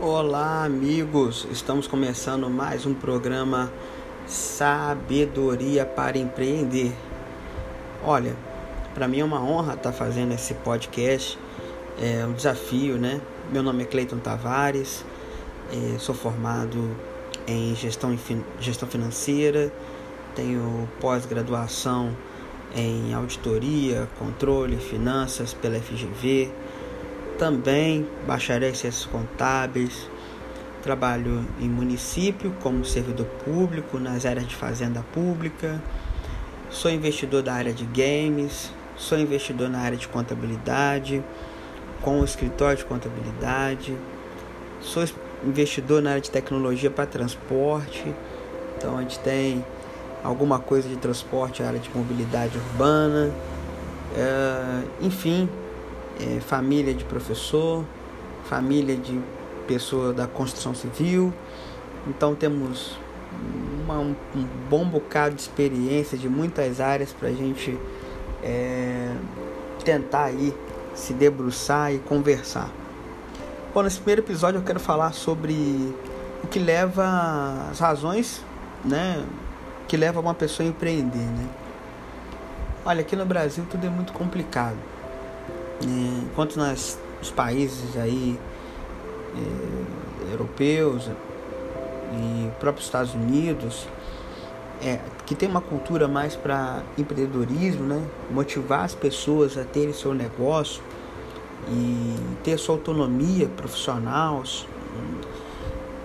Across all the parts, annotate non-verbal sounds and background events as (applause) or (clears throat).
Olá, amigos! Estamos começando mais um programa Sabedoria para Empreender. Olha, para mim é uma honra estar fazendo esse podcast, é um desafio, né? Meu nome é Cleiton Tavares, é, sou formado em gestão, gestão financeira, tenho pós-graduação em auditoria, controle, finanças pela FGV também bacharel em ciências contábeis. Trabalho em município como servidor público nas áreas de fazenda pública. Sou investidor da área de games. Sou investidor na área de contabilidade, com o escritório de contabilidade. Sou investidor na área de tecnologia para transporte. Então a gente tem alguma coisa de transporte, área de mobilidade urbana. É, enfim, é, família de professor, família de pessoa da construção civil. Então temos uma, um, bom bocado de experiência de muitas áreas para a gente é, tentar aí se debruçar e conversar. Bom, nesse primeiro episódio eu quero falar sobre o que leva as razões, né, que leva uma pessoa a empreender, né? Olha, aqui no Brasil tudo é muito complicado. É, enquanto nas os países aí é, europeus e próprios Estados Unidos é, que tem uma cultura mais para empreendedorismo, né? motivar as pessoas a terem seu negócio e ter sua autonomia profissional.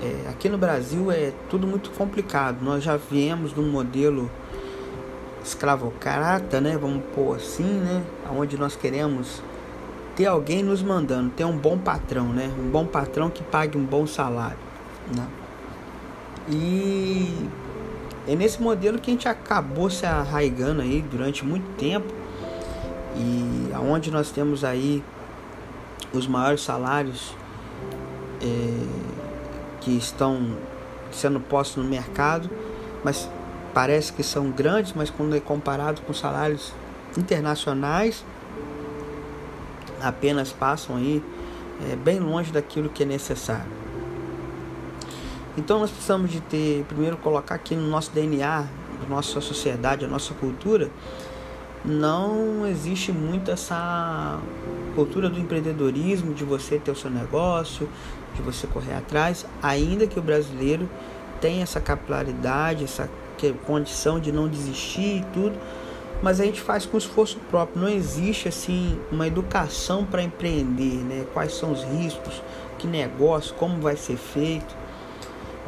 É, aqui no Brasil é tudo muito complicado. Nós já viemos de um modelo escravocrata, né? Vamos pôr assim, né? Onde nós queremos ter alguém nos mandando, ter um bom patrão, né? Um bom patrão que pague um bom salário, né? E é nesse modelo que a gente acabou se arraigando aí durante muito tempo e aonde nós temos aí os maiores salários é, que estão sendo postos no mercado, mas parece que são grandes, mas quando é comparado com salários internacionais, apenas passam aí é, bem longe daquilo que é necessário. Então nós precisamos de ter, primeiro colocar aqui no nosso DNA, na nossa sociedade, a nossa cultura, não existe muito essa cultura do empreendedorismo, de você ter o seu negócio, de você correr atrás, ainda que o brasileiro tenha essa capilaridade, essa condição de não desistir e tudo, mas a gente faz com esforço próprio. Não existe assim uma educação para empreender, né? Quais são os riscos, que negócio, como vai ser feito.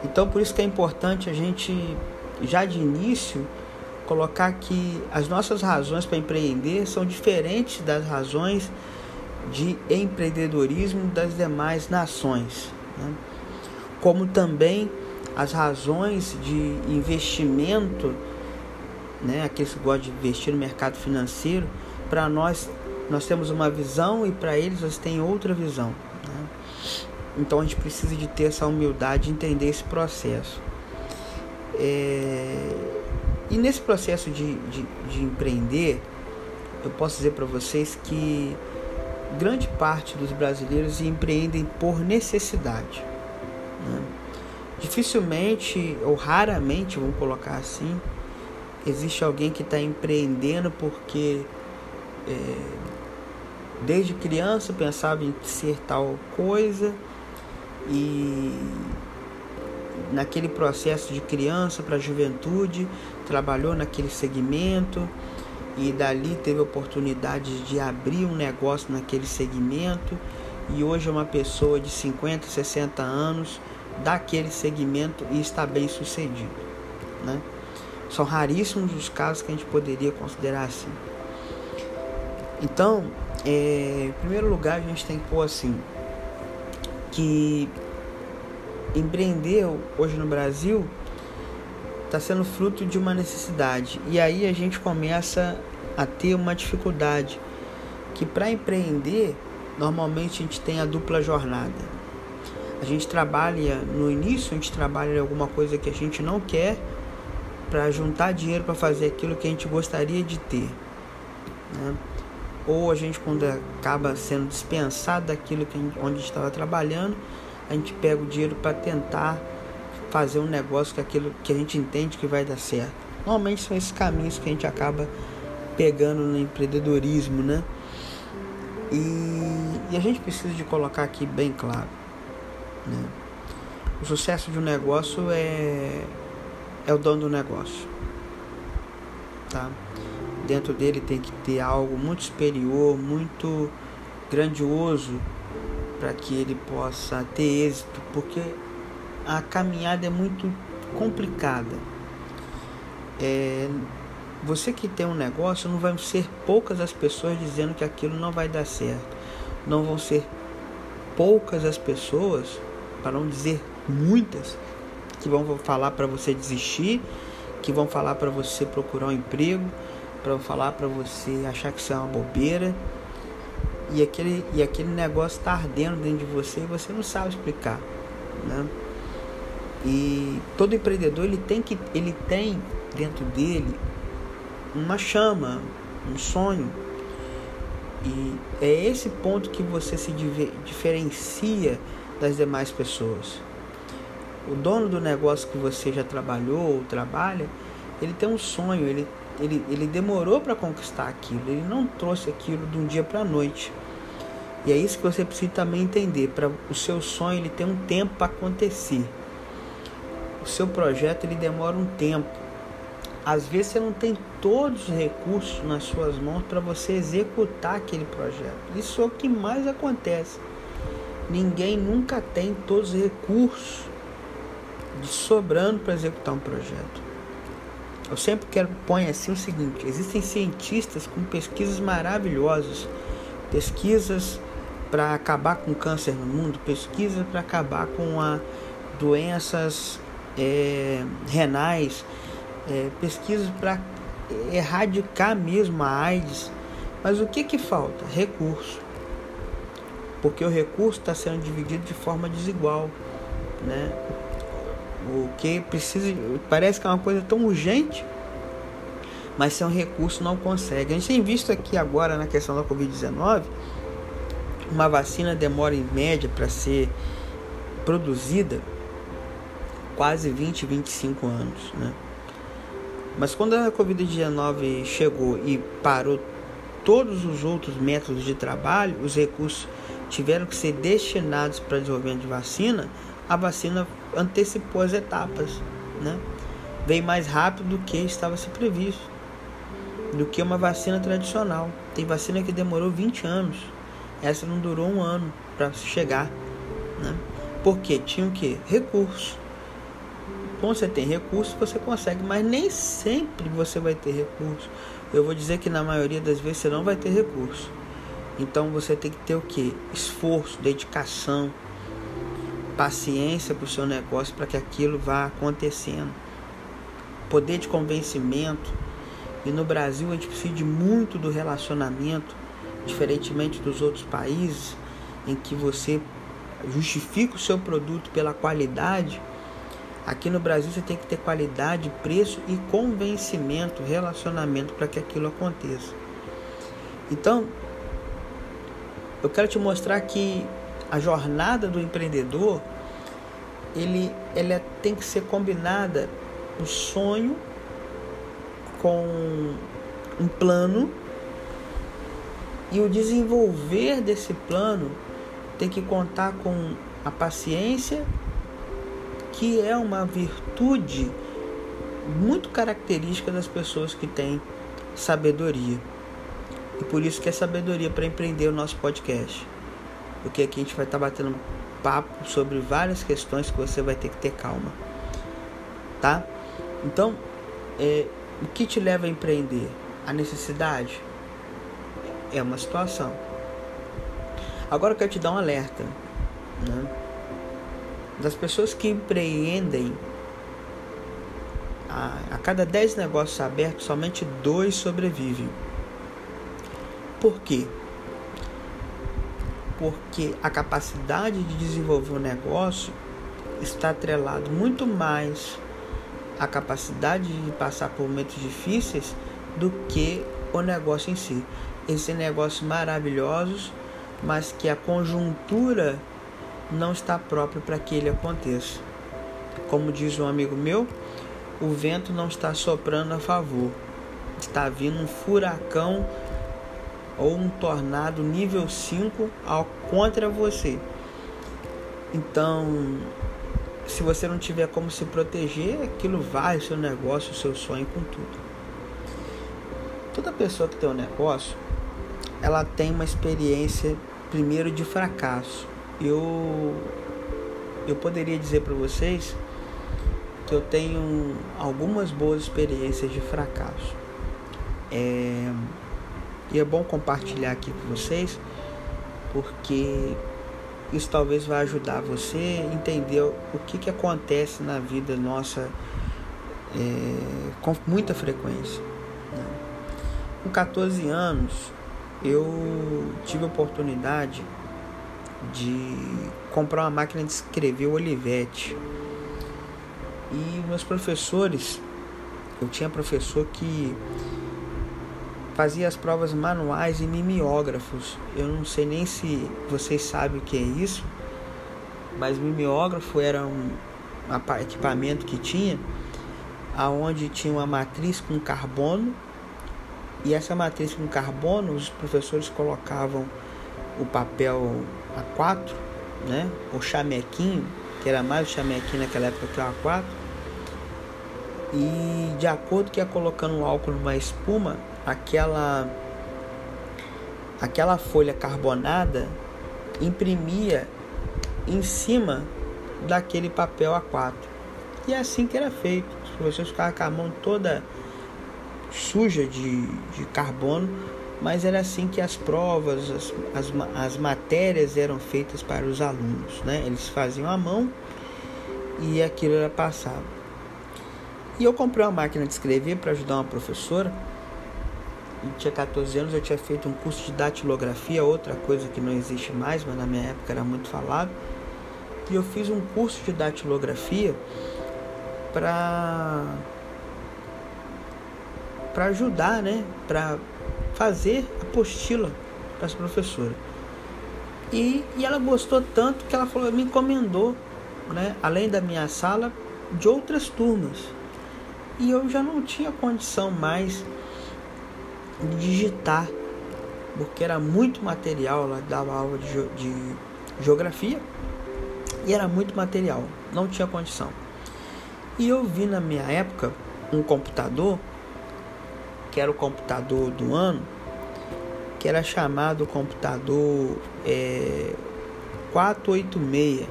Então por isso que é importante a gente já de início colocar que as nossas razões para empreender são diferentes das razões de empreendedorismo das demais nações, né? como também as razões de investimento né, aqueles que gostam de investir no mercado financeiro, para nós nós temos uma visão e para eles eles têm outra visão. Né? Então a gente precisa de ter essa humildade de entender esse processo. É... E nesse processo de, de, de empreender, eu posso dizer para vocês que grande parte dos brasileiros empreendem por necessidade. Né? Dificilmente ou raramente, vamos colocar assim, existe alguém que está empreendendo porque é, desde criança pensava em ser tal coisa e naquele processo de criança para juventude trabalhou naquele segmento e dali teve oportunidade de abrir um negócio naquele segmento e hoje é uma pessoa de 50, 60 anos daquele segmento e está bem sucedido, né? São raríssimos os casos que a gente poderia considerar assim. Então, é, em primeiro lugar, a gente tem que pôr assim que empreender hoje no Brasil está sendo fruto de uma necessidade e aí a gente começa a ter uma dificuldade que para empreender normalmente a gente tem a dupla jornada. A gente trabalha no início, a gente trabalha em alguma coisa que a gente não quer para juntar dinheiro para fazer aquilo que a gente gostaria de ter. Né? ou a gente quando acaba sendo dispensado daquilo que gente, onde estava trabalhando, a gente pega o dinheiro para tentar fazer um negócio com aquilo que a gente entende que vai dar certo. Normalmente são esses caminhos que a gente acaba pegando no empreendedorismo, né? E, e a gente precisa de colocar aqui bem claro, né? O sucesso de um negócio é é o dono do negócio, tá? Dentro dele tem que ter algo muito superior, muito grandioso para que ele possa ter êxito, porque a caminhada é muito complicada. É, você que tem um negócio, não vai ser poucas as pessoas dizendo que aquilo não vai dar certo. Não vão ser poucas as pessoas, para não dizer muitas, que vão falar para você desistir, que vão falar para você procurar um emprego, para falar para você achar que isso é uma bobeira. E aquele, e aquele negócio está ardendo dentro de você e você não sabe explicar. Né? E todo empreendedor ele tem que ele tem dentro dele uma chama, um sonho. E é esse ponto que você se diferencia das demais pessoas. O dono do negócio que você já trabalhou ou trabalha, ele tem um sonho, ele, ele, ele demorou para conquistar aquilo, ele não trouxe aquilo de um dia para a noite. E é isso que você precisa também entender. Para o seu sonho ele tem um tempo para acontecer o seu projeto ele demora um tempo. Às vezes você não tem todos os recursos nas suas mãos para você executar aquele projeto. Isso é o que mais acontece. Ninguém nunca tem todos os recursos de sobrando para executar um projeto. Eu sempre quero pôr assim o seguinte: existem cientistas com pesquisas maravilhosas, pesquisas para acabar com o câncer no mundo, pesquisas para acabar com a doenças é, renais, é, pesquisas para erradicar mesmo a AIDS. Mas o que, que falta? Recurso. Porque o recurso está sendo dividido de forma desigual. Né? O que precisa. Parece que é uma coisa tão urgente, mas sem um recurso não consegue. A gente tem visto aqui agora na questão da Covid-19, uma vacina demora em média para ser produzida quase 20, 25 anos, né? Mas quando a Covid-19 chegou e parou todos os outros métodos de trabalho, os recursos tiveram que ser destinados para desenvolvimento de vacina, a vacina antecipou as etapas, né? Veio mais rápido do que estava se previsto, do que uma vacina tradicional. Tem vacina que demorou 20 anos, essa não durou um ano para chegar, né? Porque tinha o que? Recursos. Quando você tem recurso, você consegue, mas nem sempre você vai ter recurso. Eu vou dizer que na maioria das vezes você não vai ter recurso. Então você tem que ter o que? Esforço, dedicação, paciência para o seu negócio para que aquilo vá acontecendo. Poder de convencimento. E no Brasil a gente precisa de muito do relacionamento, diferentemente dos outros países, em que você justifica o seu produto pela qualidade Aqui no Brasil você tem que ter qualidade, preço e convencimento, relacionamento para que aquilo aconteça. Então, eu quero te mostrar que a jornada do empreendedor ele, ela tem que ser combinada o sonho com um plano e o desenvolver desse plano tem que contar com a paciência que é uma virtude muito característica das pessoas que têm sabedoria. E por isso que é sabedoria para empreender o nosso podcast. Porque aqui a gente vai estar tá batendo papo sobre várias questões que você vai ter que ter calma. Tá? Então, é, o que te leva a empreender? A necessidade? É uma situação. Agora eu quero te dar um alerta. Né? Das pessoas que empreendem, a, a cada 10 negócios abertos, somente dois sobrevivem. Por quê? Porque a capacidade de desenvolver um negócio está atrelado muito mais à capacidade de passar por momentos difíceis do que o negócio em si. esses negócios maravilhosos, mas que a conjuntura não está própria para que ele aconteça. Como diz um amigo meu, o vento não está soprando a favor. Está vindo um furacão ou um tornado nível 5 ao contra você. Então, se você não tiver como se proteger, aquilo vai o seu negócio, o seu sonho com tudo. Toda pessoa que tem um negócio, ela tem uma experiência primeiro de fracasso. Eu eu poderia dizer para vocês que eu tenho algumas boas experiências de fracasso. É, e é bom compartilhar aqui com vocês, porque isso talvez vai ajudar você a entender o que, que acontece na vida nossa é, com muita frequência. Né? Com 14 anos, eu tive a oportunidade de comprar uma máquina de escrever Olivetti. E meus professores, eu tinha professor que fazia as provas manuais e mimeógrafos. Eu não sei nem se vocês sabem o que é isso, mas mimeógrafo era um equipamento que tinha aonde tinha uma matriz com carbono e essa matriz com carbono os professores colocavam o papel A4, né? O chamequinho, que era mais o chamequinho naquela época que o A4. E de acordo que ia colocando o álcool numa espuma, aquela aquela folha carbonada imprimia em cima daquele papel A4. E é assim que era feito. Os professores ficavam com a mão toda suja de, de carbono, mas era assim que as provas, as, as, as matérias eram feitas para os alunos. Né? Eles faziam a mão e aquilo era passado. E eu comprei uma máquina de escrever para ajudar uma professora eu tinha 14 anos, eu tinha feito um curso de datilografia, outra coisa que não existe mais, mas na minha época era muito falado. E eu fiz um curso de datilografia para para ajudar, né, para fazer apostila para as professoras. E, e ela gostou tanto que ela falou, me encomendou, né, além da minha sala, de outras turmas. E eu já não tinha condição mais digitar, porque era muito material, ela dava aula de, de geografia e era muito material, não tinha condição. E eu vi na minha época um computador, que era o computador do ano, que era chamado computador é, 486.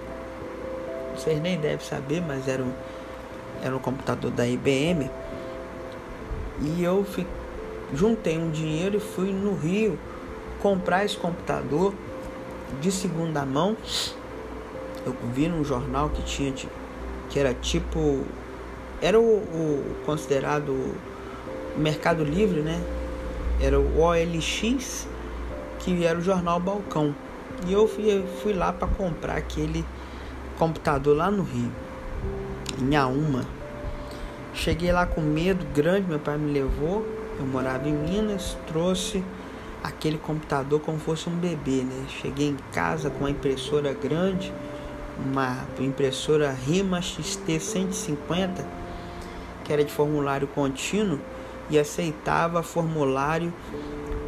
Vocês nem devem saber, mas era um, era um computador da IBM. E eu fiquei juntei um dinheiro e fui no Rio comprar esse computador de segunda mão. Eu vi num jornal que tinha que era tipo era o, o considerado Mercado Livre, né? Era o OLX, que era o jornal Balcão. E eu fui, fui lá para comprar aquele computador lá no Rio, em Auma. Cheguei lá com medo grande, meu pai me levou eu morava em Minas, trouxe aquele computador como fosse um bebê, né? Cheguei em casa com uma impressora grande, uma impressora Rima XT 150, que era de formulário contínuo e aceitava formulário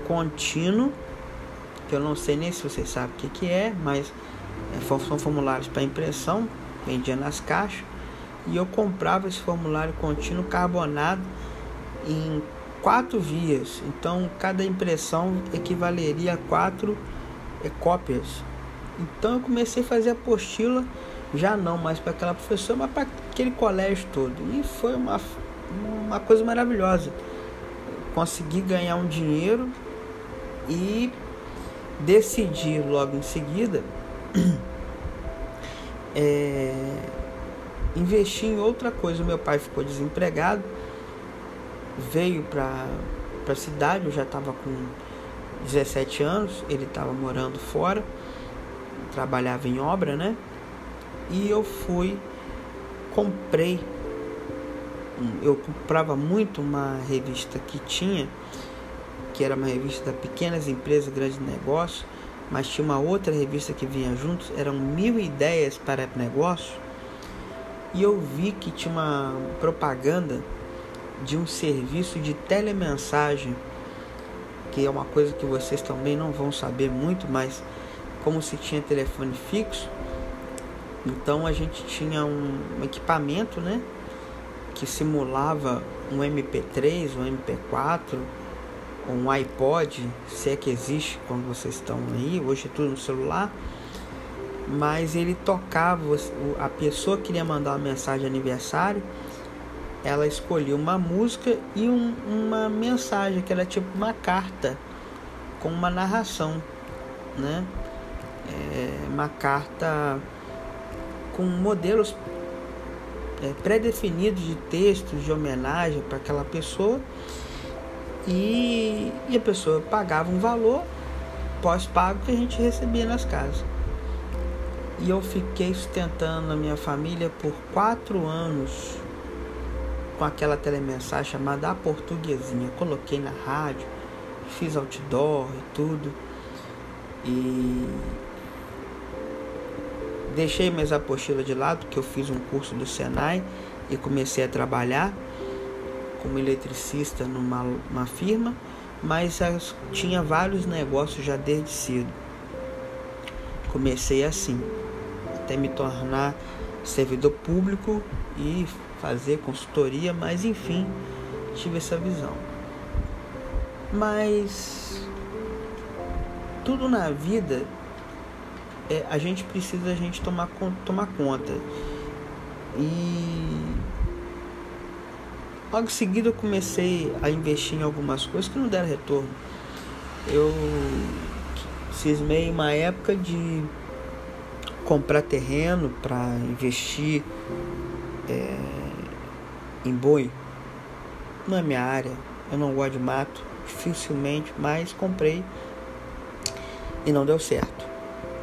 contínuo, que eu não sei nem se vocês sabem o que, que é, mas é, são formulários para impressão, vendia nas caixas, e eu comprava esse formulário contínuo carbonado em quatro vias, então cada impressão equivaleria a quatro é, cópias. Então eu comecei a fazer apostila, já não mais para aquela professora, mas para aquele colégio todo. E foi uma, uma coisa maravilhosa. Consegui ganhar um dinheiro e decidi logo em seguida (clears throat) é, investir em outra coisa. Meu pai ficou desempregado veio para a cidade, eu já estava com 17 anos, ele estava morando fora, trabalhava em obra, né? E eu fui, comprei, eu comprava muito uma revista que tinha que era uma revista da Pequenas Empresas, Grandes Negócios, mas tinha uma outra revista que vinha juntos, eram mil ideias para negócio. E eu vi que tinha uma propaganda de um serviço de telemensagem, que é uma coisa que vocês também não vão saber muito, mas como se tinha telefone fixo, então a gente tinha um equipamento, né, que simulava um MP3, um MP4, um iPod, se é que existe quando vocês estão aí, hoje é tudo no celular, mas ele tocava, a pessoa queria mandar uma mensagem de aniversário, ela escolhia uma música e um, uma mensagem que era tipo uma carta com uma narração, né? É, uma carta com modelos é, pré-definidos de textos de homenagem para aquela pessoa e, e a pessoa pagava um valor pós-pago que a gente recebia nas casas. E eu fiquei sustentando a minha família por quatro anos com aquela telemensagem chamada A Portuguesinha. Coloquei na rádio, fiz outdoor e tudo. E deixei minhas apostilas de lado, porque eu fiz um curso do Senai e comecei a trabalhar como eletricista numa uma firma, mas tinha vários negócios já desde cedo. Comecei assim, até me tornar servidor público e fazer consultoria, mas enfim, tive essa visão. Mas tudo na vida é, a gente precisa a gente tomar, tomar conta. E logo em seguida eu comecei a investir em algumas coisas que não deram retorno. Eu cismei uma época de comprar terreno para investir é, em boi. Não é minha área, eu não gosto de mato, dificilmente, mas comprei e não deu certo.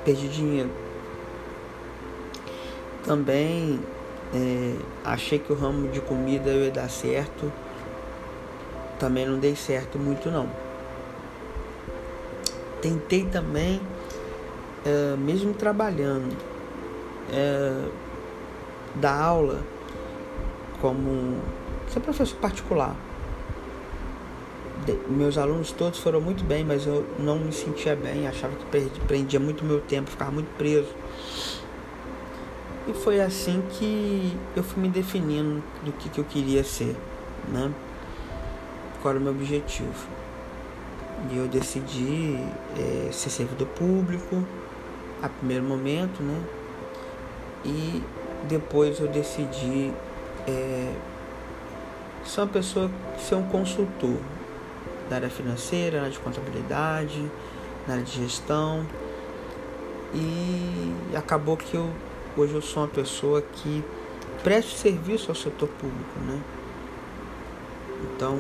Perdi dinheiro. Também é, achei que o ramo de comida ia dar certo. Também não dei certo muito não. Tentei também, é, mesmo trabalhando, é, dar aula como ser professor particular. Meus alunos todos foram muito bem, mas eu não me sentia bem, achava que perdi, prendia muito meu tempo, ficava muito preso. E foi assim que eu fui me definindo do que, que eu queria ser, né? Qual era o meu objetivo. E eu decidi é, ser servidor público a primeiro momento, né? E depois eu decidi é, ser uma pessoa, ser um consultor na área financeira, na área de contabilidade, na área de gestão. E acabou que eu hoje eu sou uma pessoa que presta serviço ao setor público, né? Então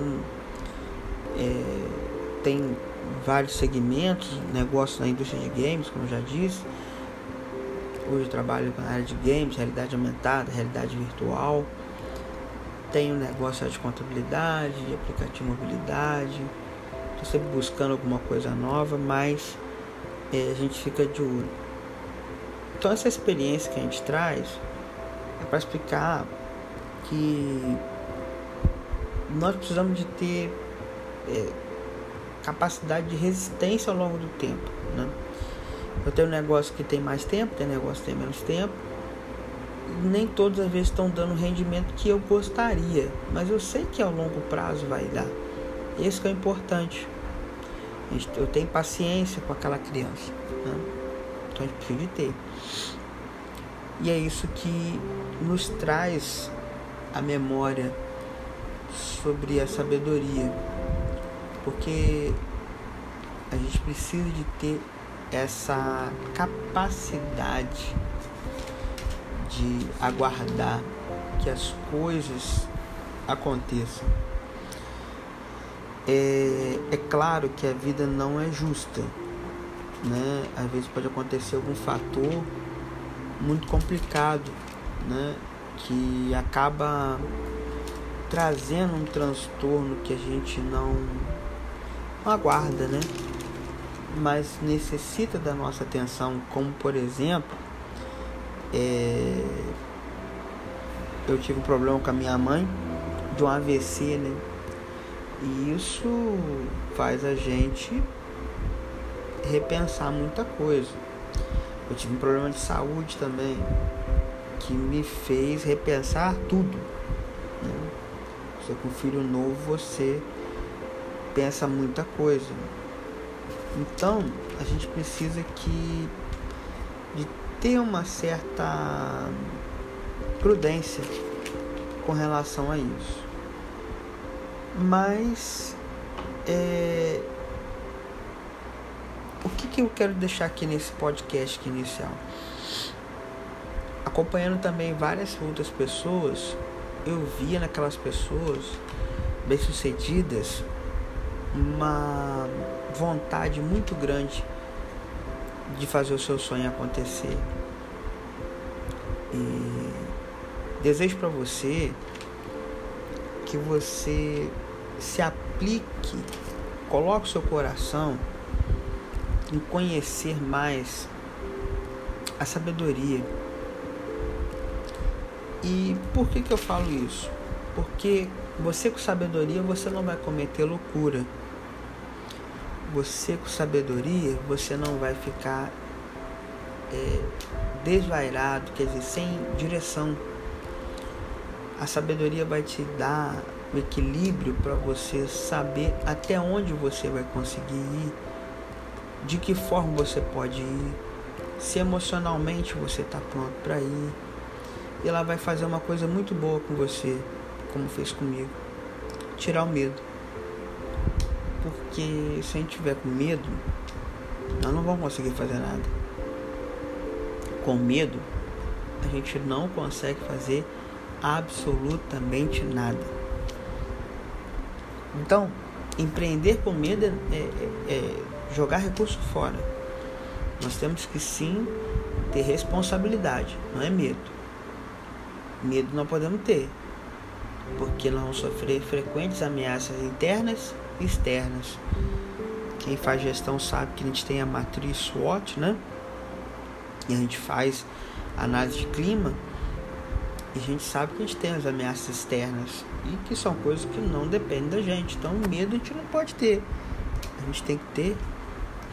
é, tem vários segmentos, negócios na indústria de games, como eu já disse. Hoje eu trabalho na área de games, realidade aumentada, realidade virtual. Tenho negócio de contabilidade, de aplicativo de mobilidade. Estou sempre buscando alguma coisa nova, mas é, a gente fica de olho. Então essa experiência que a gente traz é para explicar que nós precisamos de ter é, capacidade de resistência ao longo do tempo. Né? Eu tenho um negócio que tem mais tempo, tem negócio que tem menos tempo nem todas as vezes estão dando o rendimento que eu gostaria, mas eu sei que ao longo prazo vai dar. Esse é o importante. Eu tenho paciência com aquela criança. Né? Então a gente precisa de ter. E é isso que nos traz a memória sobre a sabedoria. Porque a gente precisa de ter essa capacidade de aguardar que as coisas aconteçam. É, é claro que a vida não é justa, né? Às vezes pode acontecer algum fator muito complicado, né? Que acaba trazendo um transtorno que a gente não uma guarda, né? Mas necessita da nossa atenção, como por exemplo, é... eu tive um problema com a minha mãe de um AVC, né? E isso faz a gente repensar muita coisa. Eu tive um problema de saúde também que me fez repensar tudo. Né? Você com um filho novo você pensa muita coisa. Então a gente precisa que de ter uma certa prudência com relação a isso. Mas é, o que, que eu quero deixar aqui nesse podcast inicial? Acompanhando também várias outras pessoas, eu via naquelas pessoas bem-sucedidas uma vontade muito grande de fazer o seu sonho acontecer. E desejo para você que você se aplique, coloque seu coração em conhecer mais a sabedoria. E por que, que eu falo isso? Porque você com sabedoria você não vai cometer loucura. Você com sabedoria você não vai ficar é, desvairado, quer dizer, sem direção. A sabedoria vai te dar o equilíbrio para você saber até onde você vai conseguir ir, de que forma você pode ir, se emocionalmente você está pronto para ir. E ela vai fazer uma coisa muito boa com você, como fez comigo: tirar o medo. Porque se a gente tiver com medo, nós não vamos conseguir fazer nada. Com medo, a gente não consegue fazer absolutamente nada. Então, empreender com medo é, é, é jogar recurso fora. Nós temos que sim ter responsabilidade, não é medo. Medo não podemos ter, porque nós vamos sofrer frequentes ameaças internas externas. Quem faz gestão sabe que a gente tem a matriz SWOT, né? E a gente faz análise de clima e a gente sabe que a gente tem as ameaças externas e que são coisas que não dependem da gente. Então, medo a gente não pode ter. A gente tem que ter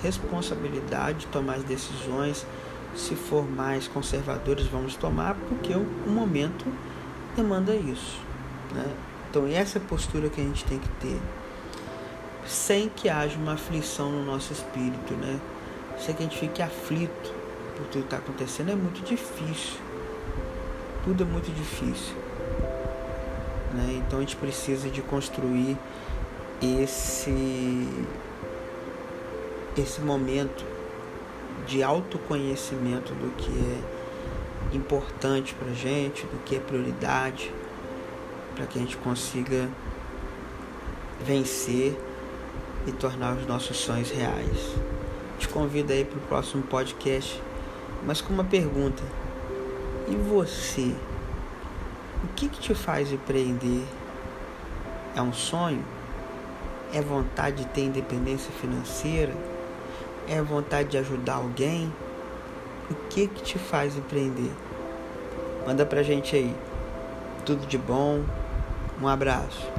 responsabilidade de tomar as decisões. Se for mais conservadores, vamos tomar, porque o, o momento demanda isso. Né? Então, essa é a postura que a gente tem que ter, sem que haja uma aflição no nosso espírito, né? Sem que a gente fique aflito por tudo que está acontecendo, é muito difícil tudo é muito difícil. Né? Então a gente precisa de construir esse esse momento de autoconhecimento do que é importante para gente, do que é prioridade, para que a gente consiga vencer e tornar os nossos sonhos reais. Te convido aí para o próximo podcast, mas com uma pergunta. E você? O que, que te faz empreender? É um sonho? É vontade de ter independência financeira? É vontade de ajudar alguém? O que que te faz empreender? Manda pra gente aí. Tudo de bom. Um abraço.